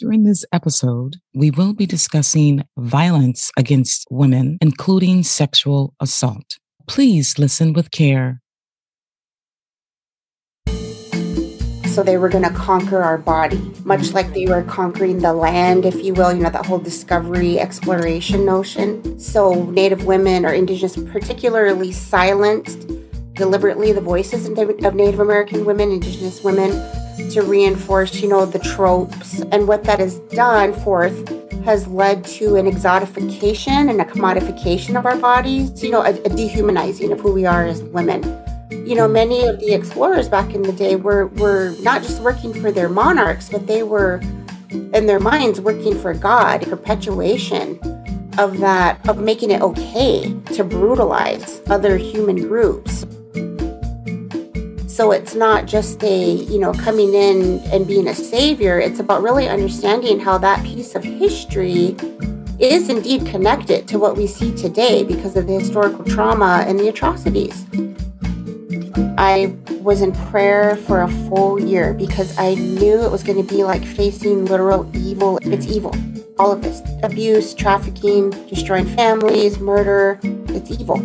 During this episode, we will be discussing violence against women, including sexual assault. Please listen with care. So they were going to conquer our body, much like they were conquering the land, if you will, you know, that whole discovery exploration notion. So Native women or Indigenous, particularly silenced deliberately the voices of Native American women, Indigenous women to reinforce, you know, the tropes. And what that has done forth has led to an exotification and a commodification of our bodies, you know, a, a dehumanizing of who we are as women. You know, many of the explorers back in the day were, were not just working for their monarchs, but they were, in their minds, working for God, perpetuation of that, of making it okay to brutalize other human groups. So it's not just a, you know, coming in and being a savior. It's about really understanding how that piece of history is indeed connected to what we see today because of the historical trauma and the atrocities. I was in prayer for a full year because I knew it was going to be like facing literal evil. It's evil. All of this abuse, trafficking, destroying families, murder. It's evil.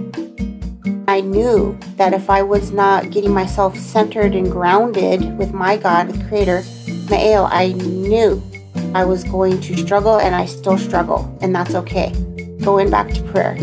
I knew that if I was not getting myself centered and grounded with my God, the Creator, Ma'eo, I knew I was going to struggle and I still struggle, and that's okay. Going back to prayer.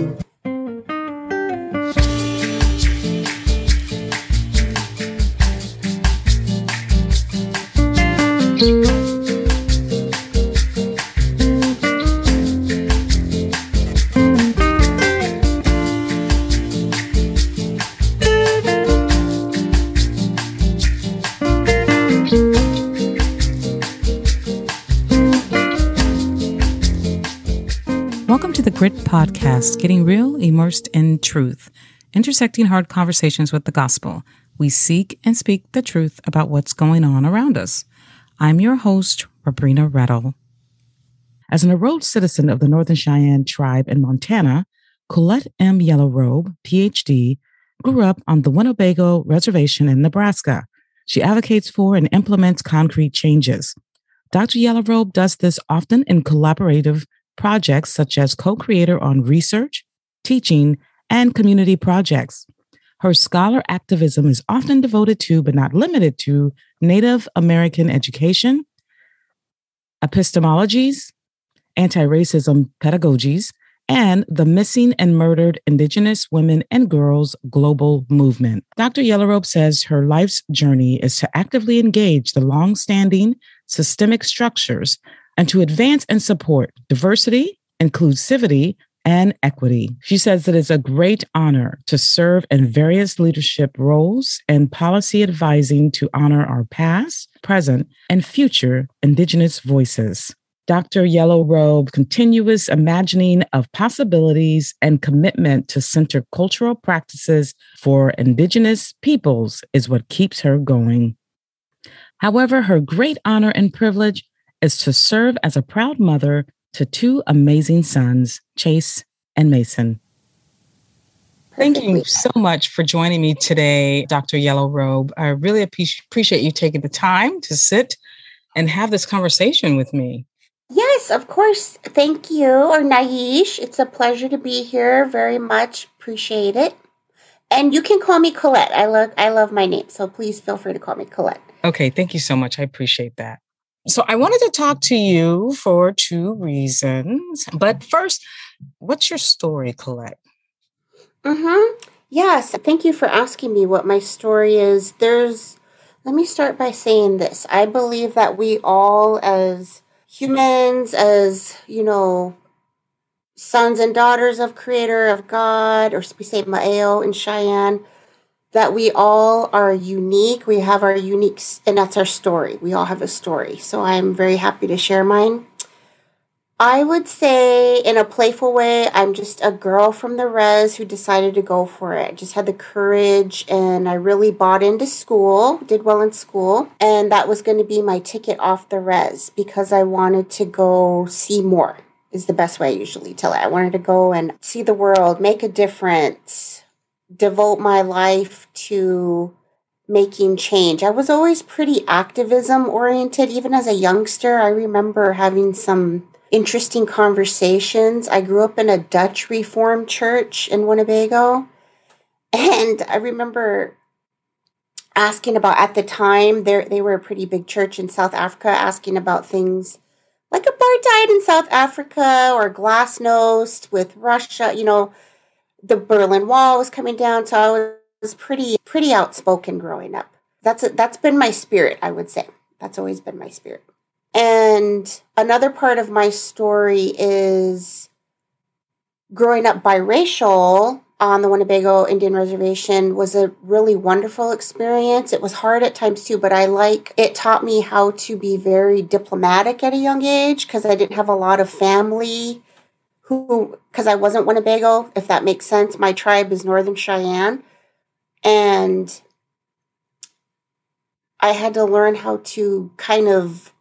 Grit podcast, getting real, immersed in truth, intersecting hard conversations with the gospel. We seek and speak the truth about what's going on around us. I'm your host, Rabrina Rettle. As an enrolled citizen of the Northern Cheyenne tribe in Montana, Colette M. Yellowrobe, PhD, grew up on the Winnebago Reservation in Nebraska. She advocates for and implements concrete changes. Dr. Yellowrobe does this often in collaborative projects such as co creator on research, teaching, and community projects. Her scholar activism is often devoted to, but not limited to, Native American education, epistemologies, anti racism pedagogies, and the Missing and Murdered Indigenous Women and Girls Global Movement. Dr. Yellowrobe says her life's journey is to actively engage the long standing systemic structures and to advance and support diversity, inclusivity, and equity. She says that it's a great honor to serve in various leadership roles and policy advising to honor our past, present, and future Indigenous voices. Dr. Yellow Robe, continuous imagining of possibilities and commitment to center cultural practices for Indigenous peoples is what keeps her going. However, her great honor and privilege is to serve as a proud mother to two amazing sons, Chase and Mason. Thank you so much for joining me today, Dr. Yellowrobe. I really appreciate you taking the time to sit and have this conversation with me. Yes, of course. Thank you, or Naish. It's a pleasure to be here. Very much appreciate it. And you can call me Colette. I love I love my name, so please feel free to call me Colette. Okay, thank you so much. I appreciate that. So I wanted to talk to you for two reasons. But first, what's your story, Colette? Mm-hmm. Yes. Thank you for asking me what my story is. There's let me start by saying this. I believe that we all as humans, as you know, sons and daughters of creator of God, or we say Ma'eo in Cheyenne, that we all are unique. We have our unique, and that's our story. We all have a story. So I'm very happy to share mine. I would say, in a playful way, I'm just a girl from the res who decided to go for it. Just had the courage, and I really bought into school, did well in school, and that was going to be my ticket off the res because I wanted to go see more, is the best way I usually tell it. I wanted to go and see the world, make a difference, devote my life to making change. I was always pretty activism oriented. Even as a youngster, I remember having some interesting conversations. I grew up in a Dutch Reformed church in Winnebago. And I remember asking about at the time they were a pretty big church in South Africa asking about things like apartheid in South Africa or glasnost with Russia, you know, the Berlin Wall was coming down so I was pretty pretty outspoken growing up. That's a, that's been my spirit, I would say. That's always been my spirit. And another part of my story is growing up biracial on the Winnebago Indian Reservation was a really wonderful experience. It was hard at times too, but I like it taught me how to be very diplomatic at a young age because I didn't have a lot of family who, because I wasn't Winnebago, if that makes sense. My tribe is Northern Cheyenne. And I had to learn how to kind of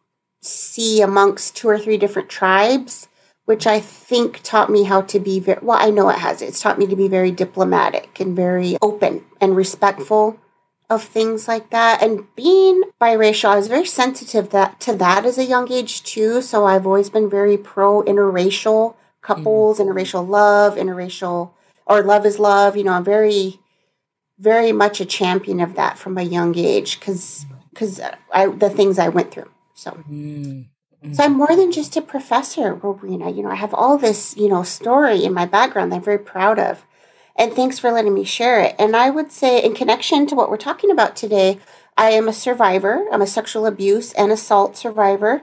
see amongst two or three different tribes which I think taught me how to be very well. I know it has. It's taught me to be very diplomatic and very open and respectful of things like that. And being biracial, I was very sensitive that to that as a young age too. So I've always been very pro interracial couples, mm-hmm. interracial love, interracial or love is love. You know, I'm very, very much a champion of that from a young age because because I the things I went through. So. Mm. Mm-hmm. So I'm more than just a professor, Robrina. You know, I have all this, you know, story in my background that I'm very proud of. And thanks for letting me share it. And I would say, in connection to what we're talking about today, I am a survivor. I'm a sexual abuse and assault survivor.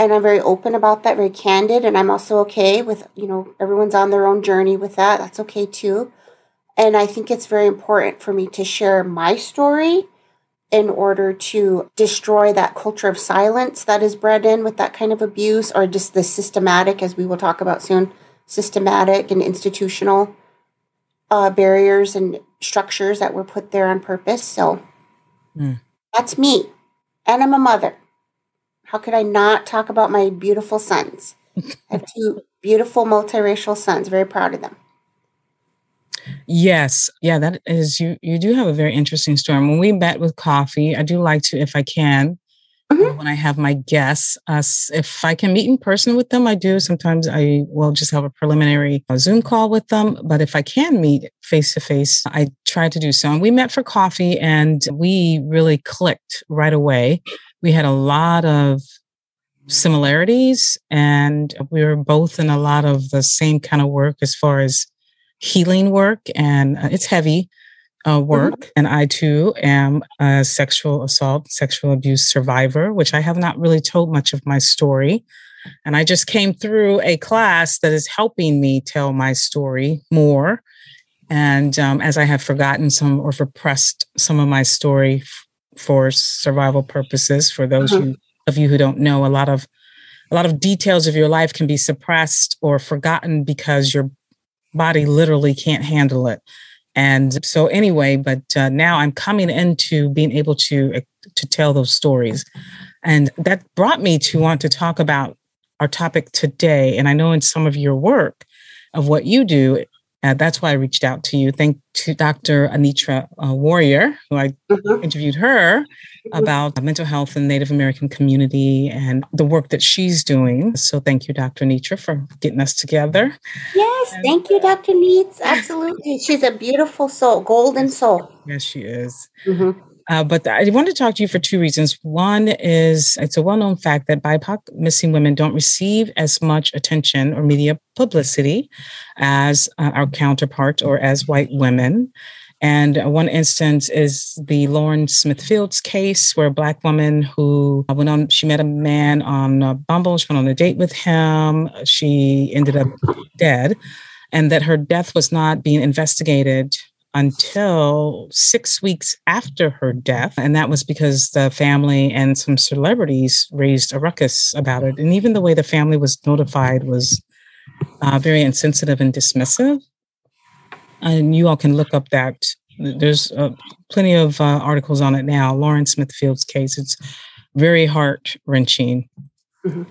And I'm very open about that, very candid. And I'm also okay with, you know, everyone's on their own journey with that. That's okay too. And I think it's very important for me to share my story in order to destroy that culture of silence that is bred in with that kind of abuse, or just the systematic, as we will talk about soon, systematic and institutional uh, barriers and structures that were put there on purpose. So mm. that's me. And I'm a mother. How could I not talk about my beautiful sons? I have two beautiful multiracial sons, very proud of them. Yes, yeah, that is you. You do have a very interesting story. When we met with coffee, I do like to, if I can, uh, mm-hmm. when I have my guests, uh, if I can meet in person with them, I do. Sometimes I will just have a preliminary uh, Zoom call with them, but if I can meet face to face, I try to do so. And we met for coffee, and we really clicked right away. We had a lot of similarities, and we were both in a lot of the same kind of work as far as healing work, and uh, it's heavy uh, mm-hmm. work. Mm-hmm. And I too am a sexual assault, sexual abuse survivor, which I have not really told much of my story. And I just came through a class that is helping me tell my story more. And um, as I have forgotten some or repressed some of my story for survival purposes, for those mm-hmm. who, of you who don't know, a lot of a lot of details of your life can be suppressed or forgotten because your body literally can't handle it. And so anyway, but uh, now I'm coming into being able to uh, to tell those stories, and that brought me to want to talk about our topic today. And I know in some of your work of what you do, uh, that's why I reached out to you. Thank to Dr. Anitra uh, Warrior, who I mm-hmm. interviewed her about mental health in Native American community and the work that she's doing. So thank you, Dr. Nitra, for getting us together. Yes, and, thank you, Dr. Neitz. Absolutely. She's a beautiful soul, golden soul. Yes, she is. Mm-hmm. Uh, but I want to talk to you for two reasons. One is it's a well known fact that BIPOC missing women don't receive as much attention or media publicity as uh, our counterparts or as white women. And one instance is the Lauren Smith Fields case, where a black woman who went on, she met a man on Bumble, she went on a date with him, she ended up dead, and that her death was not being investigated until six weeks after her death. And that was because the family and some celebrities raised a ruckus about it. And even the way the family was notified was uh, very insensitive and dismissive and you all can look up that. There's uh, plenty of uh, articles on it now. Lauren Smith-Fields case. It's very heart wrenching. Mm-hmm.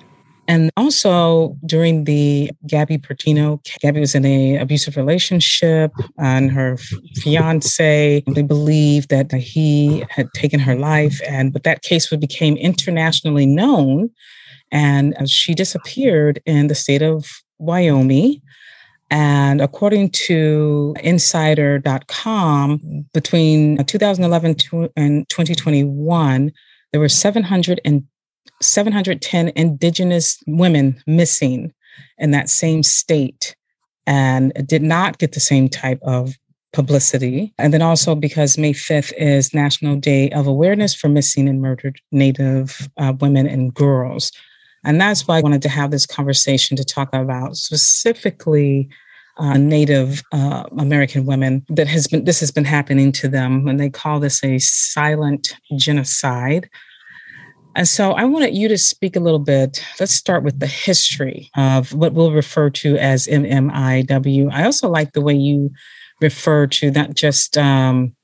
And also during the Gabby Petito, Gabby was in a abusive relationship and her fiance, they believed that he had taken her life. And but that case became internationally known. And uh, she disappeared in the state of Wyoming. And according to insider.com, between uh, 2011 and 2021, there were 700 and 710 Indigenous women missing in that same state and did not get the same type of publicity. And then also because May 5th is National Day of Awareness for Missing and Murdered Native uh, Women and Girls. And that's why I wanted to have this conversation to talk about specifically uh, Native uh, American women that has been this has been happening to them, and they call this a silent genocide. And so I wanted you to speak a little bit. Let's start with the history of what we'll refer to as MMIW. I also like the way you refer to not just um,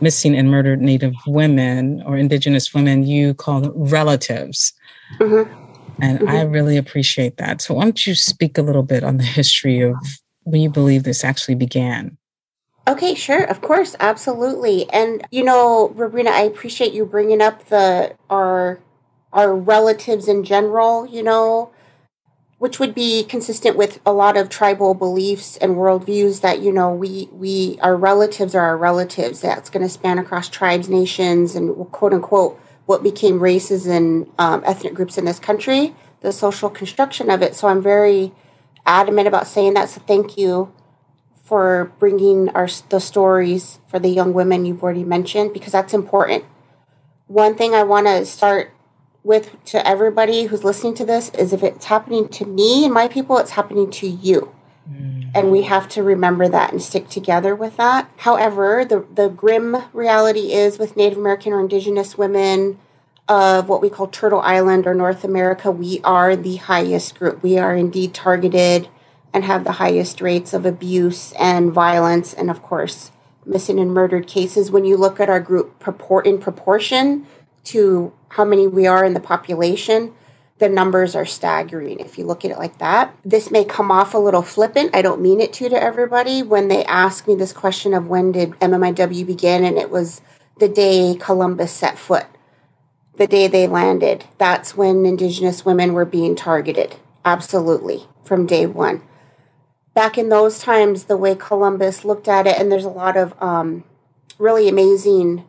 missing and murdered Native women or Indigenous women, you call them relatives. Mm-hmm. And mm-hmm. I really appreciate that. So, why don't you speak a little bit on the history of when you believe this actually began? Okay, sure, of course, absolutely. And you know, Robrina, I appreciate you bringing up the our our relatives in general. You know, which would be consistent with a lot of tribal beliefs and worldviews that you know we we our relatives are our relatives. That's going to span across tribes, nations, and quote unquote what became races and um, ethnic groups in this country. The social construction of it. So I'm very adamant about saying that. So thank you for bringing our the stories for the young women you've already mentioned because that's important. One thing I want to start with to everybody who's listening to this is if it's happening to me and my people, it's happening to you. Mm. And we have to remember that and stick together with that. However, the, the grim reality is with Native American or Indigenous women of what we call Turtle Island or North America, we are the highest group. We are indeed targeted and have the highest rates of abuse and violence, and of course, missing and murdered cases. When you look at our group purport in proportion to how many we are in the population, the numbers are staggering if you look at it like that. This may come off a little flippant. I don't mean it to to everybody when they ask me this question of when did MMIW begin, and it was the day Columbus set foot, the day they landed. That's when Indigenous women were being targeted. Absolutely, from day one back in those times, the way Columbus looked at it, and there's a lot of um, really amazing,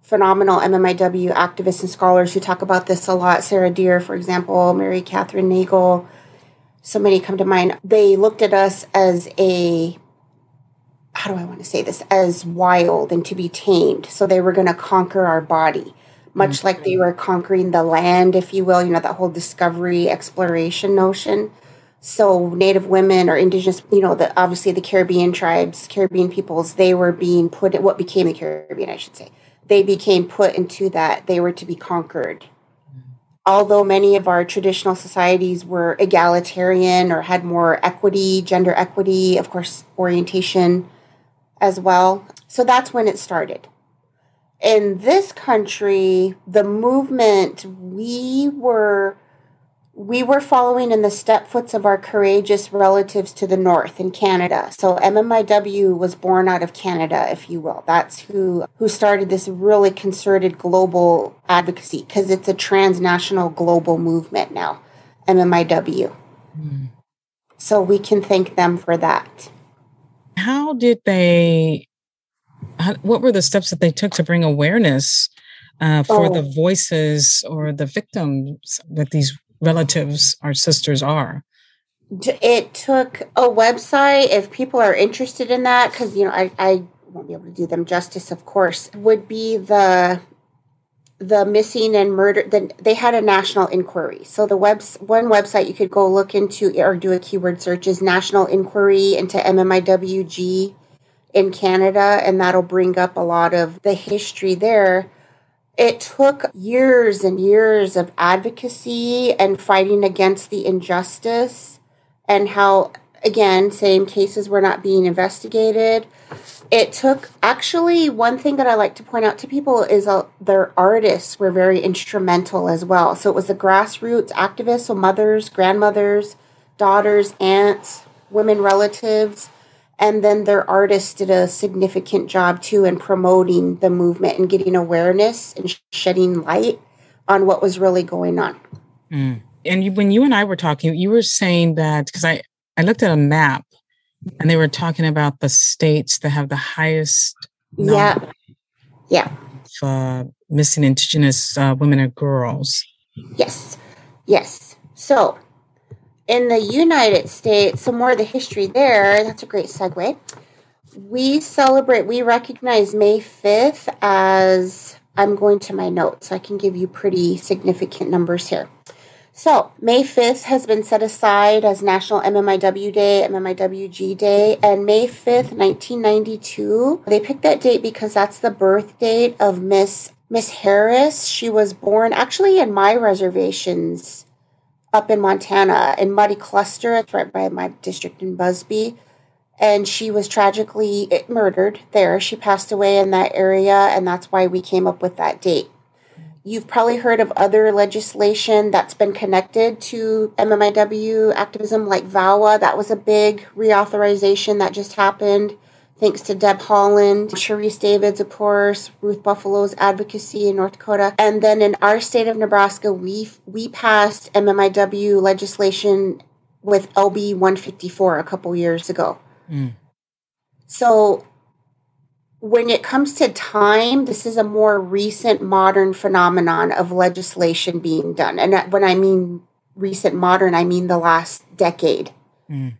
phenomenal MMIW activists and scholars who talk about this a lot. Sarah Deer, for example, Mary Kathryn Nagle, so many come to mind. They looked at us as a how do I want to say this? As wild and to be tamed. So they were going to conquer our body, much mm-hmm. like they were conquering the land, if you will, you know, that whole discovery exploration notion. So Native women or indigenous, you know, the obviously the Caribbean tribes, Caribbean peoples, they were being put what became the Caribbean, I should say. They became put into that they were to be conquered. Although many of our traditional societies were egalitarian or had more equity, gender equity, of course, orientation as well. So that's when it started. In this country, the movement, we were we were following in the stepfoots of our courageous relatives to the north in Canada. So MMIW was born out of Canada, if you will. That's who who started this really concerted global advocacy because it's a transnational global movement now. MMIW. Mm. So we can thank them for that. How did they? How, what were the steps that they took to bring awareness uh, for oh. the voices or the victims that these relatives our sisters are. It took a website if people are interested in that because you know I, I won't be able to do them justice of course would be the the missing and murder then they had a national inquiry. So the webs one website you could go look into or do a keyword search is national inquiry into mmiwg in canada and that'll bring up a lot of the history there it took years and years of advocacy and fighting against the injustice and how again same cases were not being investigated it took actually one thing that I like to point out to people is uh, their artists were very instrumental as well. So it was the grassroots activists, so mothers, grandmothers, daughters, aunts, women relatives, and then their artists did a significant job too in promoting the movement and getting awareness and shedding light on what was really going on. Mm. And you, when you and I were talking, you were saying that because I I looked at a map and they were talking about the states that have the highest yeah. yeah. of, uh, missing indigenous uh, women and girls. Yes. Yes. So in the united states some more of the history there that's a great segue we celebrate we recognize may 5th as i'm going to my notes i can give you pretty significant numbers here so, May 5th has been set aside as National MMIW Day, MMIWG Day, and May 5th, 1992, they picked that date because that's the birth date of Miss Miss Harris. She was born actually in my reservations up in Montana in Muddy Cluster, it's right by my district in Busby. And she was tragically murdered there. She passed away in that area, and that's why we came up with that date. You've probably heard of other legislation that's been connected to MMIW activism, like VAWA. That was a big reauthorization that just happened, thanks to Deb Haaland, Sharice Davids, of course, Ruth Buffalo's advocacy in North Dakota. And then in our state of Nebraska, we we passed MMIW legislation with LB 154 a couple years ago. Mm. So when it comes to time, this is a more recent modern phenomenon of legislation being done. And when I mean recent modern, I mean the last decade mm.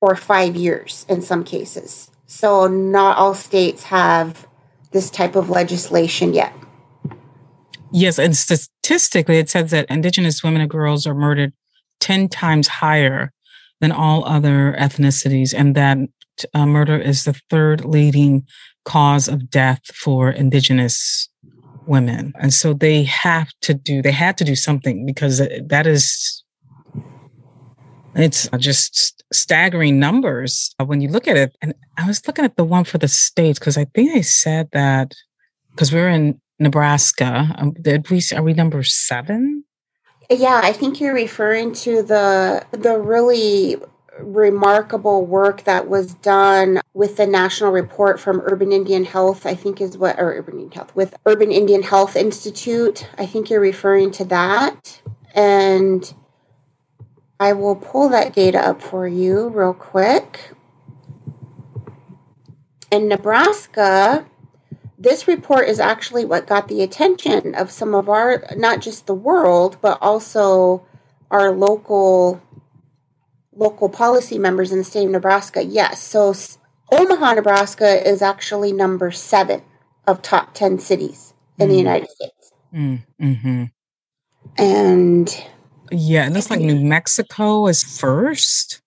or five years in some cases. So not all states have this type of legislation yet. Yes, and statistically, it says that Indigenous women and girls are murdered 10 times higher than all other ethnicities, and that uh, murder is the third leading cause of death for indigenous women and so they have to do they had to do something because that is it's just staggering numbers when you look at it and i was looking at the one for the states because i think they said that because we're in nebraska um, did we are we number seven yeah i think you're referring to the the really remarkable work that was done with the national report from Urban Indian Health, I think is what, or Urban Indian Health, with Urban Indian Health Institute. I think you're referring to that. And I will pull that data up for you real quick. In Nebraska, this report is actually what got the attention of some of our, not just the world, but also our local local policy members in the state of Nebraska, yes. So Omaha, Nebraska is actually number seven of top 10 cities in mm. the United States. Mm, hmm And yeah, it looks like New Mexico is first.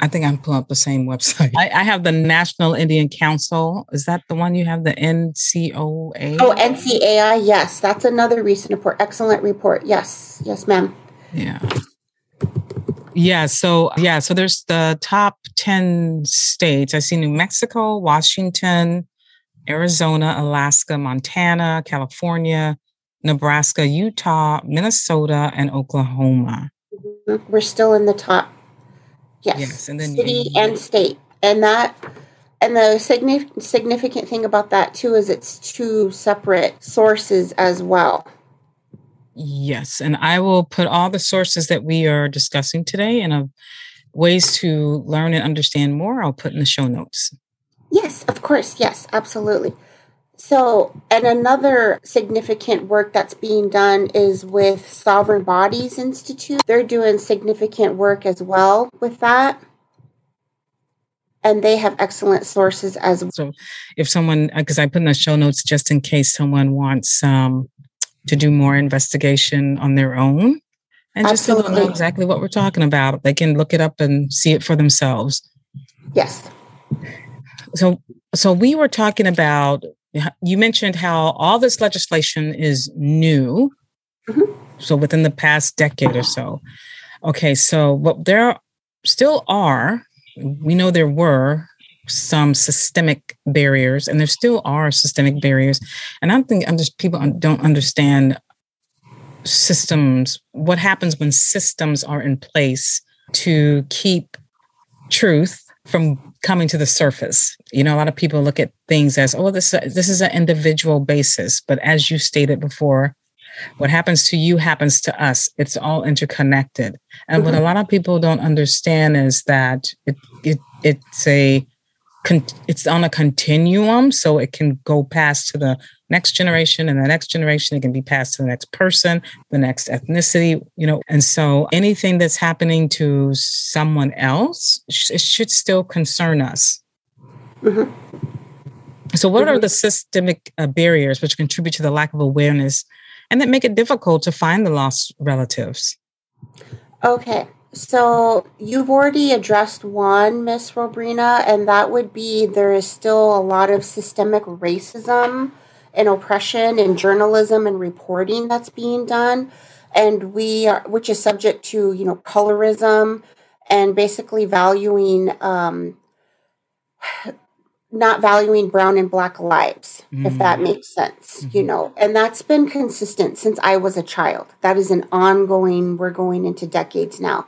I think I'm pulling up the same website. I, I, have the National Indian Council. Is that the one you have? The NCOA? Oh, NCAI. Yes, that's another recent report. Excellent report. Yes, yes, ma'am. Yeah. Yeah. So, yeah. So there's the top 10 states. I see New Mexico, Washington, Arizona, Alaska, Montana, California, Nebraska, Utah, Minnesota, and Oklahoma. Mm-hmm. We're still in the top. Yes. yes and then city and state. And that and the significant thing about that too is it's two separate sources as well. Yes, and I will put all the sources that we are discussing today and of ways to learn and understand more. I'll put in the show notes. Yes, of course. Yes, absolutely. So, and another significant work that's being done is with Sovereign Bodies Institute. They're doing significant work as well with that. And they have excellent sources as well. So, if someone, because I put in the show notes just in case someone wants um, to do more investigation on their own and Absolutely. just to know exactly what we're talking about. They can look it up and see it for themselves. Yes. So, so we were talking about. You mentioned how all this legislation is new. Mm-hmm. So within the past decade or so. Okay, so what there still are, we know there were some systemic barriers, and there still are systemic barriers. And I think I'm just people don't understand systems. What happens when systems are in place to keep truth from coming to the surface. You know, a lot of people look at things as, oh, this this is an individual basis, but as you stated before, what happens to you happens to us. It's all interconnected. And mm-hmm. what a mm-hmm. lot of people don't understand is that it, it it's a it's on a continuum, so it can go past to the next generation and the next generation. It can be passed to the next person, the next ethnicity, you know. And so anything that's happening to someone else, it should still concern us. Mm-hmm. So, what mm-hmm. are the systemic uh, barriers which contribute to the lack of awareness and that make it difficult to find the lost relatives? Okay. So you've already addressed one, Miss Robrina, and that would be there is still a lot of systemic racism and oppression in journalism and reporting that's being done, and we are, which is subject to you know colorism and basically valuing um, not valuing brown and black lives, mm. if that mm. makes sense, mm-hmm. you know. And that's been consistent since I was a child. That is an ongoing, we're going into decades now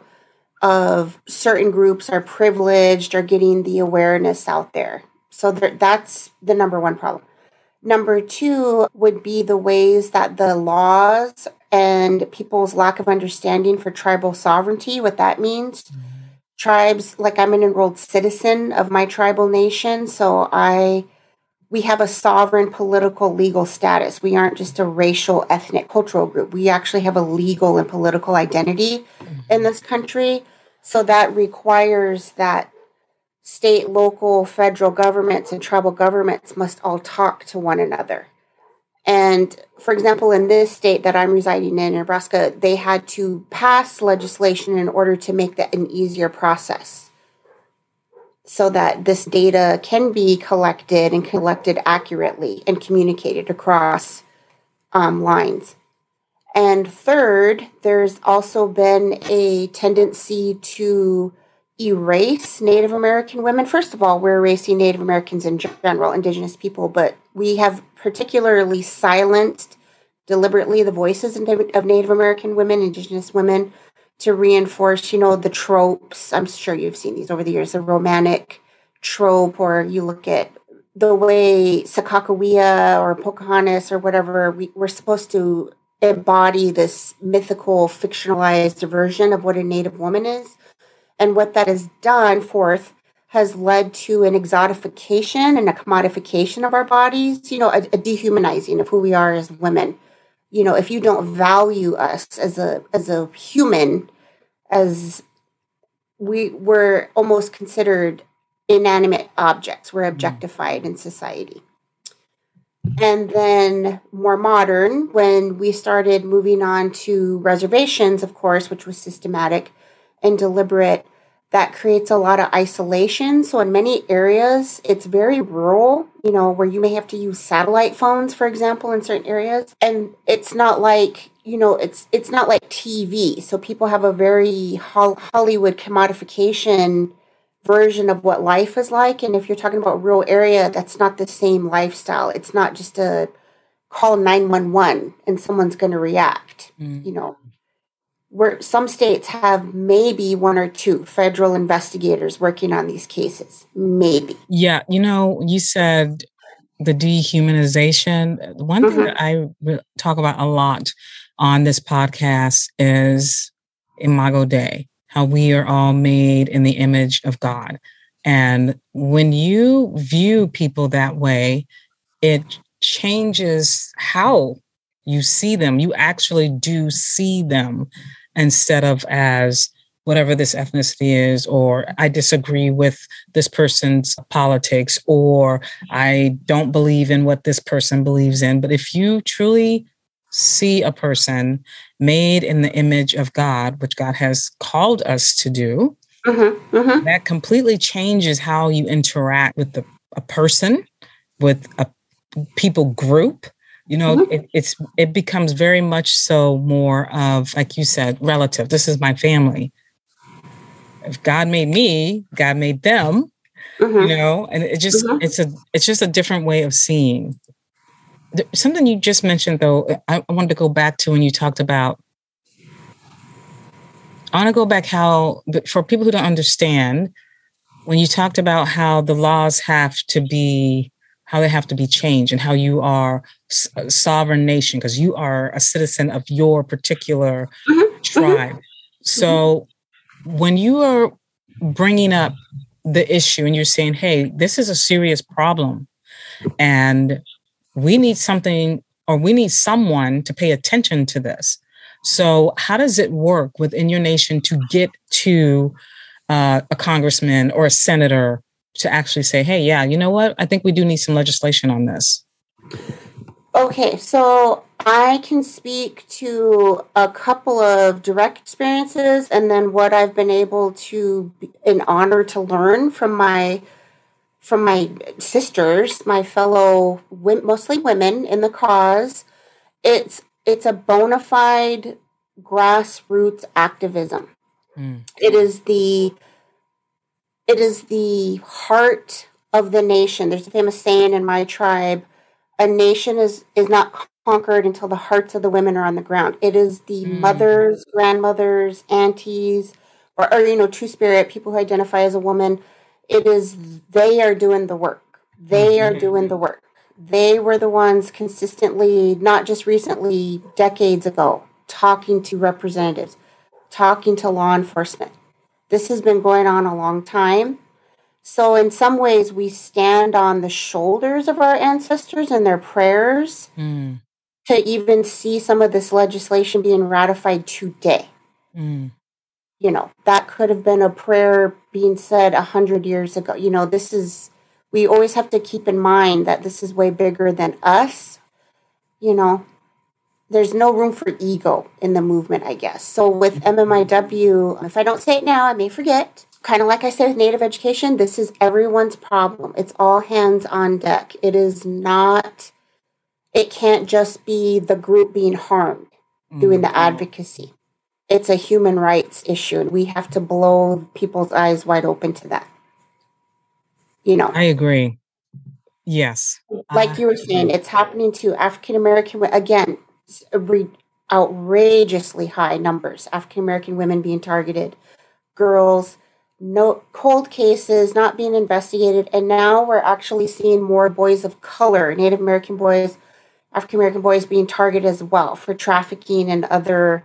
of certain groups are privileged or getting the awareness out there. So there, that's the number one problem. Number two would be the ways that the laws and people's lack of understanding for tribal sovereignty, what that means. Mm tribes like i'm an enrolled citizen of my tribal nation so i we have a sovereign political legal status. We aren't just a racial ethnic cultural group. We actually have a legal and political identity mm-hmm. in this country. So that requires that state local federal governments and tribal governments must all talk to one another and for example, in this state that I'm residing in, Nebraska, they had to pass legislation in order to make that an easier process so that this data can be collected and collected accurately and communicated across um, lines. And third, there's also been a tendency to erase Native American women. First of all, we're erasing Native Americans in general, Indigenous people, but we have particularly silenced deliberately the voices of Native American women, Indigenous women, to reinforce, you know, the tropes. I'm sure you've seen these over the years, the romantic trope, or you look at the way Sacagawea or Pocahontas or whatever, we, we're supposed to embody this mythical, fictionalized version of what a Native woman is and what that has done forth has led to an exotification and a commodification of our bodies, you know, a, a, dehumanizing of who we are as women. You know, if you don't value us as a as a human, as we we're almost considered inanimate objects. We're mm-hmm. objectified in society. And then more modern, when we started moving on to reservations, of course, which was systematic and deliberate, that creates a lot of isolation. So, in many areas, it's very rural, you know, where you may have to use satellite phones, for example, in certain areas. And it's not like, you know, it's it's not like TV. So people have a very Hollywood commodification version of what life is like. And if you're talking about rural area, that's not the same lifestyle. It's not just a call 911 and someone's going to react, mm. you know where some states have maybe one or two federal investigators working on these cases. Maybe. Yeah, you know, you said the dehumanization. One mm-hmm. thing that I talk about a lot on this podcast is Imago Dei, how we are all made in the image of God. And when you view people that way, it changes how you see them. You actually do see them instead of as whatever this ethnicity is, or I disagree with this person's politics, or I don't believe in what this person believes in. But if you truly see a person made in the image of God, which God has called us to do, mm-hmm, mm-hmm. that completely changes how you interact with the, a person, with a people group, you know mm-hmm. it, it's it becomes very much so more of like you said relative this is my family if god made me god made them Mm-hmm. You know, and it just mm-hmm. it's a it's just a different way of seeing. Something you just mentioned though, I, I wanted to go back to when you talked about I want to go back how, for people who don't understand, when you talked about how the laws have to be, how they have to be changed, and how you are a sovereign nation because you are a citizen of your particular mm-hmm. mm-hmm. tribe. Mm-hmm. So when you are bringing up the issue and you're saying, hey, this is a serious problem, and we need something or we need someone to pay attention to this so, how does it work within your nation to get to uh, a congressman or a senator to actually say, hey, yeah, you know what? I think we do need some legislation on this? Okay, so I can speak to a couple of direct experiences and then what I've been able to, in honor to learn from my from my sisters, my fellow mostly women in the cause. It's it's a bona fide grassroots activism. Mm. It is the it is the heart of the nation. There's a famous saying in my tribe: "A nation is is not conquered until the hearts of the women are on the ground." It is the mm. mothers, grandmothers, aunties, or, or you know, two spirit people who identify as a woman. It is they are doing the work. They mm-hmm. are doing the work they were the ones consistently, not just recently, decades ago, talking to representatives, talking to law enforcement. This has been going on a long time. So, in some ways, we stand on the shoulders of our ancestors and their prayers mm. to even see some of this legislation being ratified today. Mm. You know, that could have been a prayer being said a hundred years ago. You know, this is we always have to keep in mind that this is way bigger than us. You know, there's no room for ego in the movement, I guess. So with MMIW, if I don't say it now, I may forget. Kind of like I said with Native education, this is everyone's problem. It's all hands on deck. It is not, it can't just be the group being harmed doing the mm-hmm. advocacy. It's a human rights issue, and we have to blow people's eyes wide open to that you know. I agree. Yes. Like you were saying, it's happening to African American again, outrageously high numbers. African American women being targeted, girls, no cold cases not being investigated, and now we're actually seeing more boys of color, Native American boys, African American boys being targeted as well for trafficking and other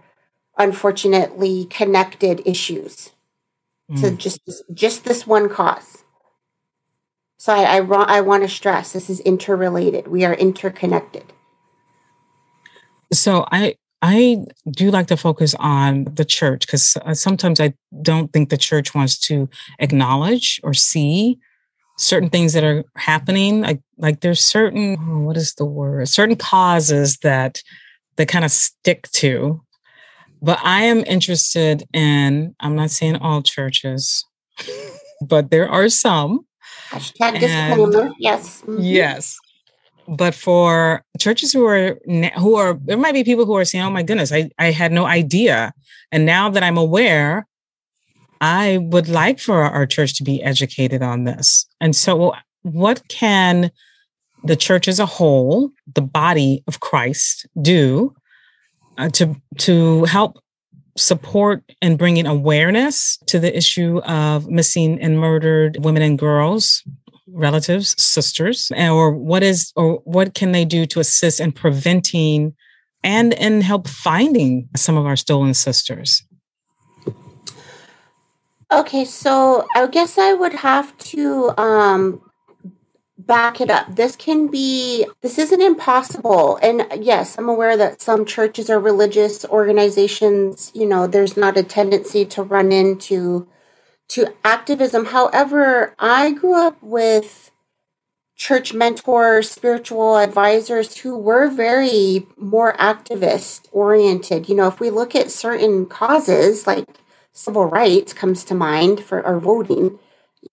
unfortunately connected issues mm. to just just this one cause. So I, I, I want to stress this is interrelated. We are interconnected. So I I do like to focus on the church because uh, sometimes I don't think the church wants to acknowledge or see certain things that are happening. Like like there's certain oh, what is the word? Certain causes that that kind of stick to. But I am interested in. I'm not saying all churches, but there are some Hashtag disclaimer. Yes. Mm-hmm. Yes. But for churches who are who are there might be people who are saying, "Oh my goodness, I I had no idea," and now that I'm aware, I would like for our church to be educated on this. And so, what can the church as a whole, the body of Christ, do uh, to to help support and bringing awareness to the issue of missing and murdered women and girls relatives sisters or what is or what can they do to assist in preventing and and help finding some of our stolen sisters okay so i guess i would have to um back it up. This can be, this isn't impossible. And yes, I'm aware that some churches or religious organizations, you know, there's not a tendency to run into to activism. However, I grew up with church mentors, spiritual advisors who were very more activist oriented. You know, if we look at certain causes like civil rights comes to mind for our voting,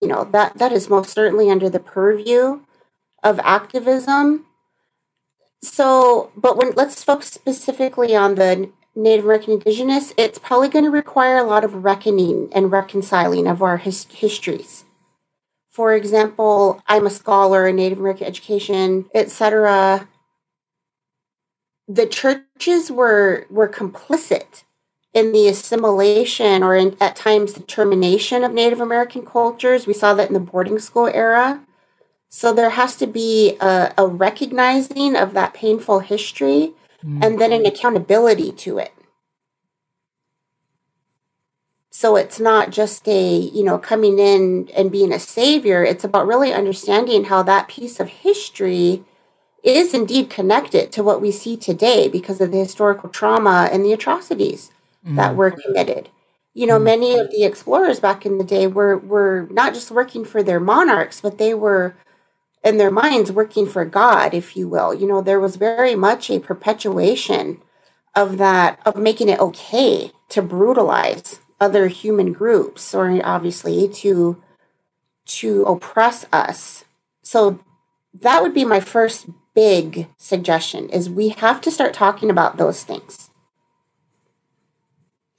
you know that that is most certainly under the purview of activism so but when let's focus specifically on the native american indigenous it's probably going to require a lot of reckoning and reconciling of our his, histories For example, I'm a scholar in Native American education, etc. The churches were were complicit in the assimilation or in, at times the termination of Native American cultures. We saw that in the boarding school era. So there has to be a, a recognizing of that painful history mm-hmm. and then an accountability to it. So it's not just a, you know, coming in and being a savior. It's about really understanding how that piece of history is indeed connected to what we see today because of the historical trauma and the atrocities mm. that were committed. You know, mm. many of the explorers back in the day were were not just working for their monarchs, but they were in their minds working for God, if you will. You know, there was very much a perpetuation of that, of making it okay to brutalize other human groups, or obviously to to oppress us. So that would be my first big suggestion is we have to start talking about those things.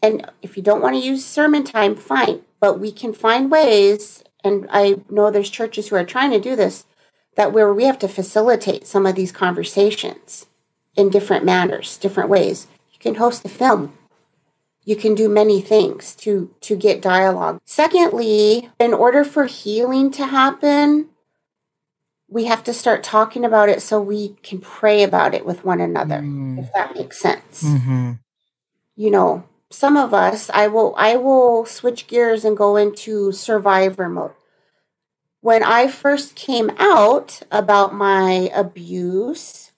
And if you don't want to use sermon time, fine. But we can find ways, and I know there's churches who are trying to do this, that where we have to facilitate some of these conversations in different manners, different ways. You can host a film. You can do many things to to get dialogue. Secondly, in order for healing to happen, we have to start talking about it so we can pray about it with one another, mm. if that makes sense. Mm-hmm. You know, some of us, I will I will switch gears and go into survivor mode when I first came out about my abuse,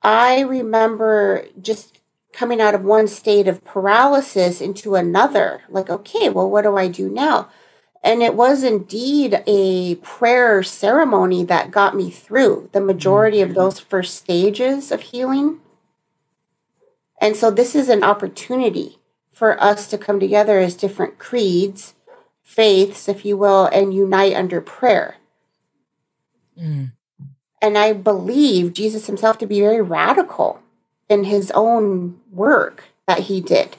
I remember just coming out of one state of paralysis into another. Like, okay, well, what do I do now? And it was indeed a prayer ceremony that got me through the majority of mm-hmm. those first stages of healing. And so, this is an opportunity for us to come together as different creeds faiths, if you will, and unite under prayer. Mm. And I believe Jesus himself to be very radical in his own work that he did.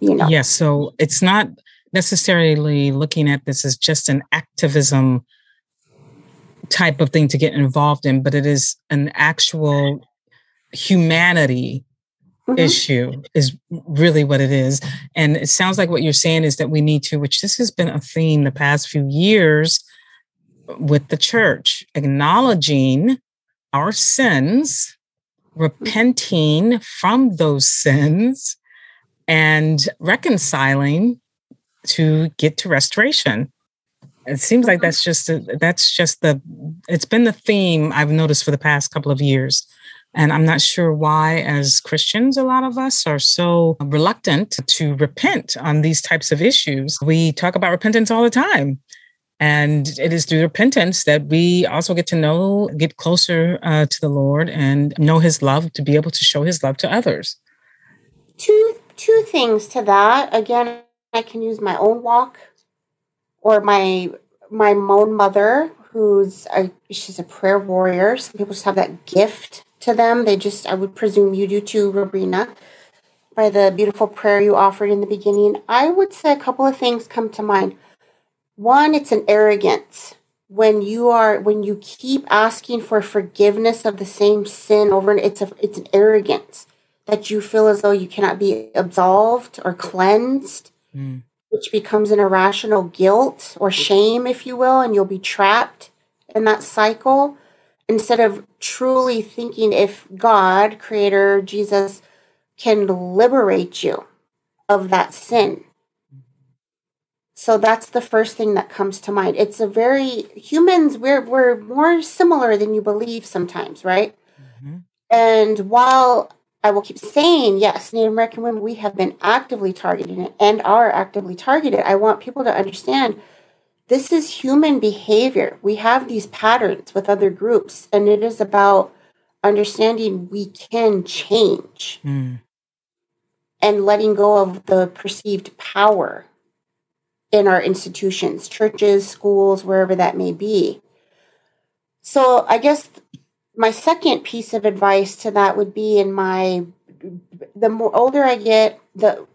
You know. Yes, so it's not necessarily looking at this as just an activism type of thing to get involved in, but it is an actual humanity mm-hmm. issue is really what it is. And it sounds like what you're saying is that we need to, which this has been a theme the past few years with the church, acknowledging our sins, repenting from those sins, and reconciling to get to restoration. It seems like mm-hmm. that's just a, that's just the it's been the theme I've noticed for the past couple of years and I'm not sure why, as Christians, a lot of us are so reluctant to repent on these types of issues. We talk about repentance all the time. And it is through repentance that we also get to know, get closer uh, to the Lord and know his love to be able to show his love to others. Two, two things to that. Again, I can use my own walk or my my own mother who's a she's a prayer warrior. Some people just have that gift to them. They just, I would presume you do too, Robrina, by the beautiful prayer you offered in the beginning. I would say a couple of things come to mind. One, it's an arrogance when you are when you keep asking for forgiveness of the same sin over and it's a it's an arrogance that you feel as though you cannot be absolved or cleansed mm. which becomes an irrational guilt or shame if you will and you'll be trapped in that cycle instead of truly thinking if God, Creator, Jesus, can liberate you of that sin. So that's the first thing that comes to mind. It's a very humans we're we're more similar than you believe sometimes, right? Mm-hmm. And while I will keep saying yes, Native American women we have been actively targeted and are actively targeted. I want people to understand this is human behavior. We have these patterns with other groups, and it is about understanding we can change mm. and letting go of the perceived power in our institutions, churches, schools, wherever that may be. So, I guess my second piece of advice to that would be in my the more older I get, the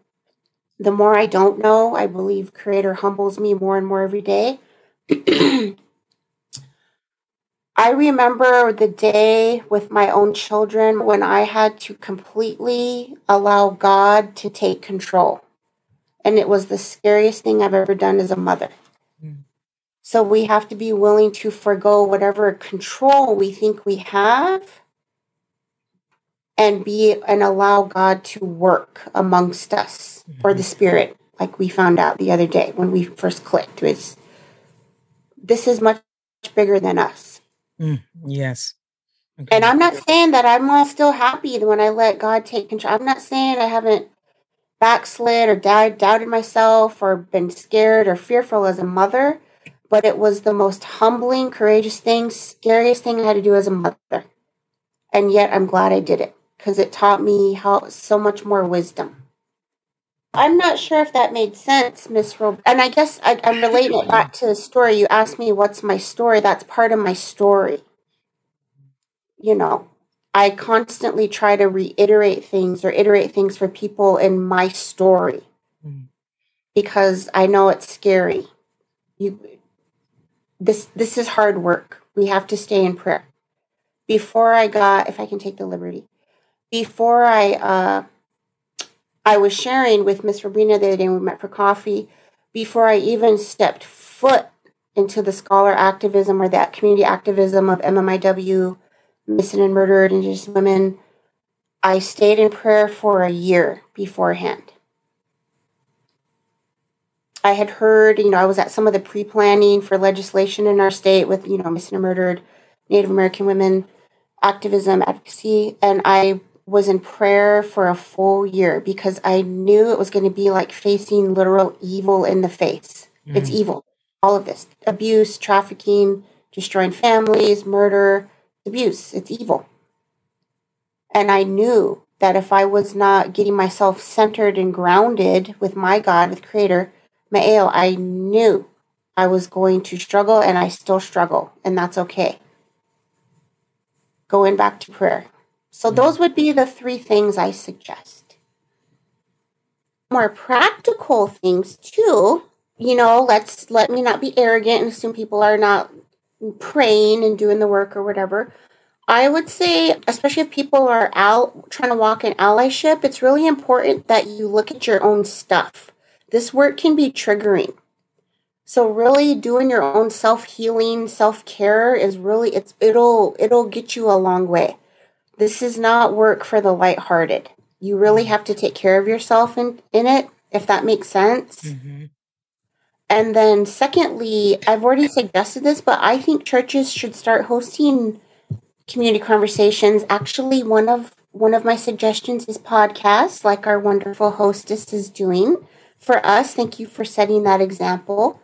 the more I don't know, I believe Creator humbles me more and more every day. I remember the day with my own children when I had to completely allow God to take control. And it was the scariest thing I've ever done as a mother. Mm. So we have to be willing to forego whatever control we think we have and be and allow God to work amongst us mm-hmm. or the spirit like we found out the other day when we first clicked was this is much bigger than us Mm, yes. Okay. And I'm not saying that I'm not still happy when I let God take control. I'm not saying I haven't backslid or doubt, doubted myself or been scared or fearful as a mother, but it was the most humbling, courageous thing, scariest thing I had to do as a mother. And yet I'm glad I did it because it taught me how so much more wisdom. I'm not sure if that made sense, Miss Rob. And I guess I, am relating it back to the story. You asked me what's my story. That's part of my story. You know, I constantly try to reiterate things or iterate things for people in my story mm. because I know it's scary. You, this this is hard work. We have to stay in prayer. Before I got, if I can take the liberty, before I. Uh, I was sharing with Miss Robrina the other day we met for coffee before I even stepped foot into the scholar activism or that community activism of MMIW, missing and murdered Indigenous women. I stayed in prayer for a year beforehand. I had heard, you know, I was at some of the pre planning for legislation in our state with, you know, missing and murdered Native American women activism, advocacy, and I was in prayer for a full year because I knew it was going to be like facing literal evil in the face. Mm. It's evil. All of this abuse, trafficking, destroying families, murder, abuse. It's evil. And I knew that if I was not getting myself centered and grounded with my God, with Creator, Ma'eo, I knew I was going to struggle and I still struggle, and that's okay. Going back to prayer. So those would be the three things I suggest. More practical things too, you know, let's let me not be arrogant and assume people are not praying and doing the work or whatever. I would say, especially if people are out trying to walk in allyship, it's really important that you look at your own stuff. This work can be triggering. So really doing your own self-healing, self-care is really it's it'll it'll get you a long way. This is not work for the lighthearted. You really have to take care of yourself in, in it, if that makes sense. Mm-hmm. And then, secondly, I've already suggested this, but I think churches should start hosting community conversations. Actually, one of one of my suggestions is podcasts, like our wonderful hostess is doing for us. Thank you for setting that example,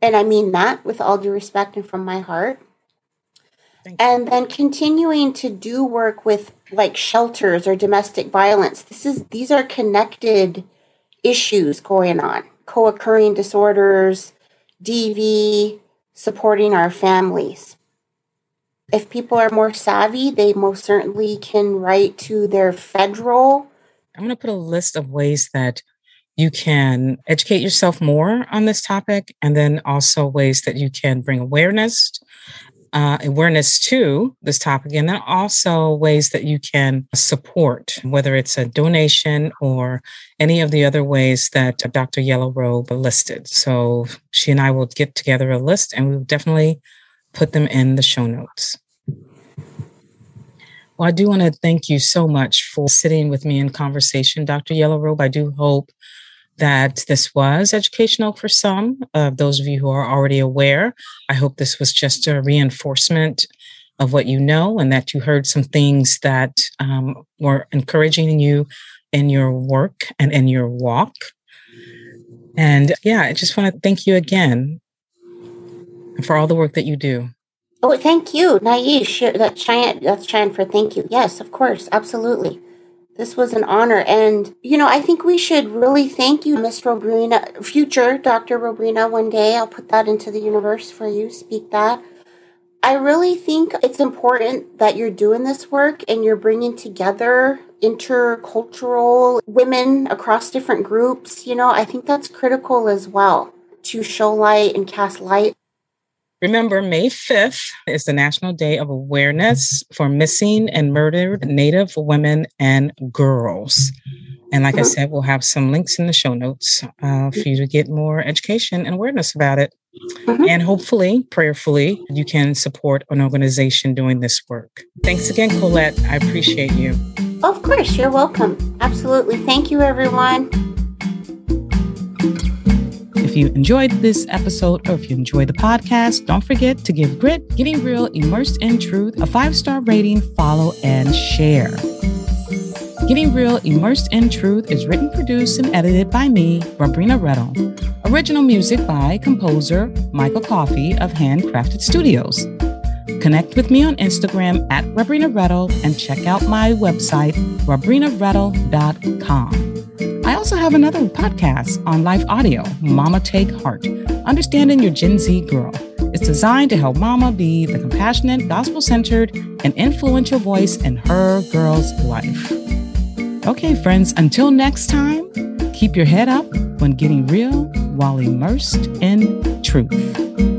and I mean that with all due respect and from my heart and then continuing to do work with like shelters or domestic violence this is these are connected issues going on. Co-occurring disorders dv supporting our families. If people are more savvy they most certainly can write to their federal i'm going to put a list of ways that you can educate yourself more on this topic and then also ways that you can bring awareness uh, awareness to this topic, and then also ways that you can support, whether it's a donation or any of the other ways that Dr. Yellow Robe listed. So she and I will get together a list and we'll definitely put them in the show notes. Well, I do want to thank you so much for sitting with me in conversation, Dr. Yellow Robe. I do hope that this was educational for some of those of you who are already aware. I hope this was just a reinforcement of what you know and that you heard some things that um, were encouraging you in your work and in your walk. And yeah, I just want to thank you again for all the work that you do. Oh, thank you, Naish. That's Cheyenne. That's Cheyenne for thank you. Yes, of course, absolutely. This was an honor. And, you know, I think we should really thank you, Miss Robrina, future Dr. Robrina, one day. I'll put that into the universe for you, speak that. I really think it's important that you're doing this work and you're bringing together intercultural women across different groups. You know, I think that's critical as well to show light and cast light. Remember, May 5th is the National Day of Awareness for Missing and Murdered Native Women and Girls. And like I uh-huh. said, we'll have some links in the show notes uh, for you to get more education and awareness about it. Mm-hmm. And hopefully, prayerfully, you can support an organization doing this work. Thanks again, Colette. I appreciate you. Of course, you're welcome. Absolutely. Thank you, everyone. If you enjoyed this episode or if you enjoyed the podcast, don't forget to give Grit, Getting Real, Immersed in Truth a five star rating, follow, and share. Getting Real, Immersed in Truth is written, produced, and edited by me, Rabrina Rettle. Original music by composer Michael Coffey of Handcrafted Studios. Connect with me on Instagram at Rabrina Rettle and check out my website, rabrinarettle.com. Also have another podcast on LifeAudio, Mama Take Heart, Understanding Your Gen Z Girl. It's designed to help Mama be the compassionate, gospel centered, and influential voice in her girl's life. Okay, friends, until next time, keep your head up when getting real while immersed in truth.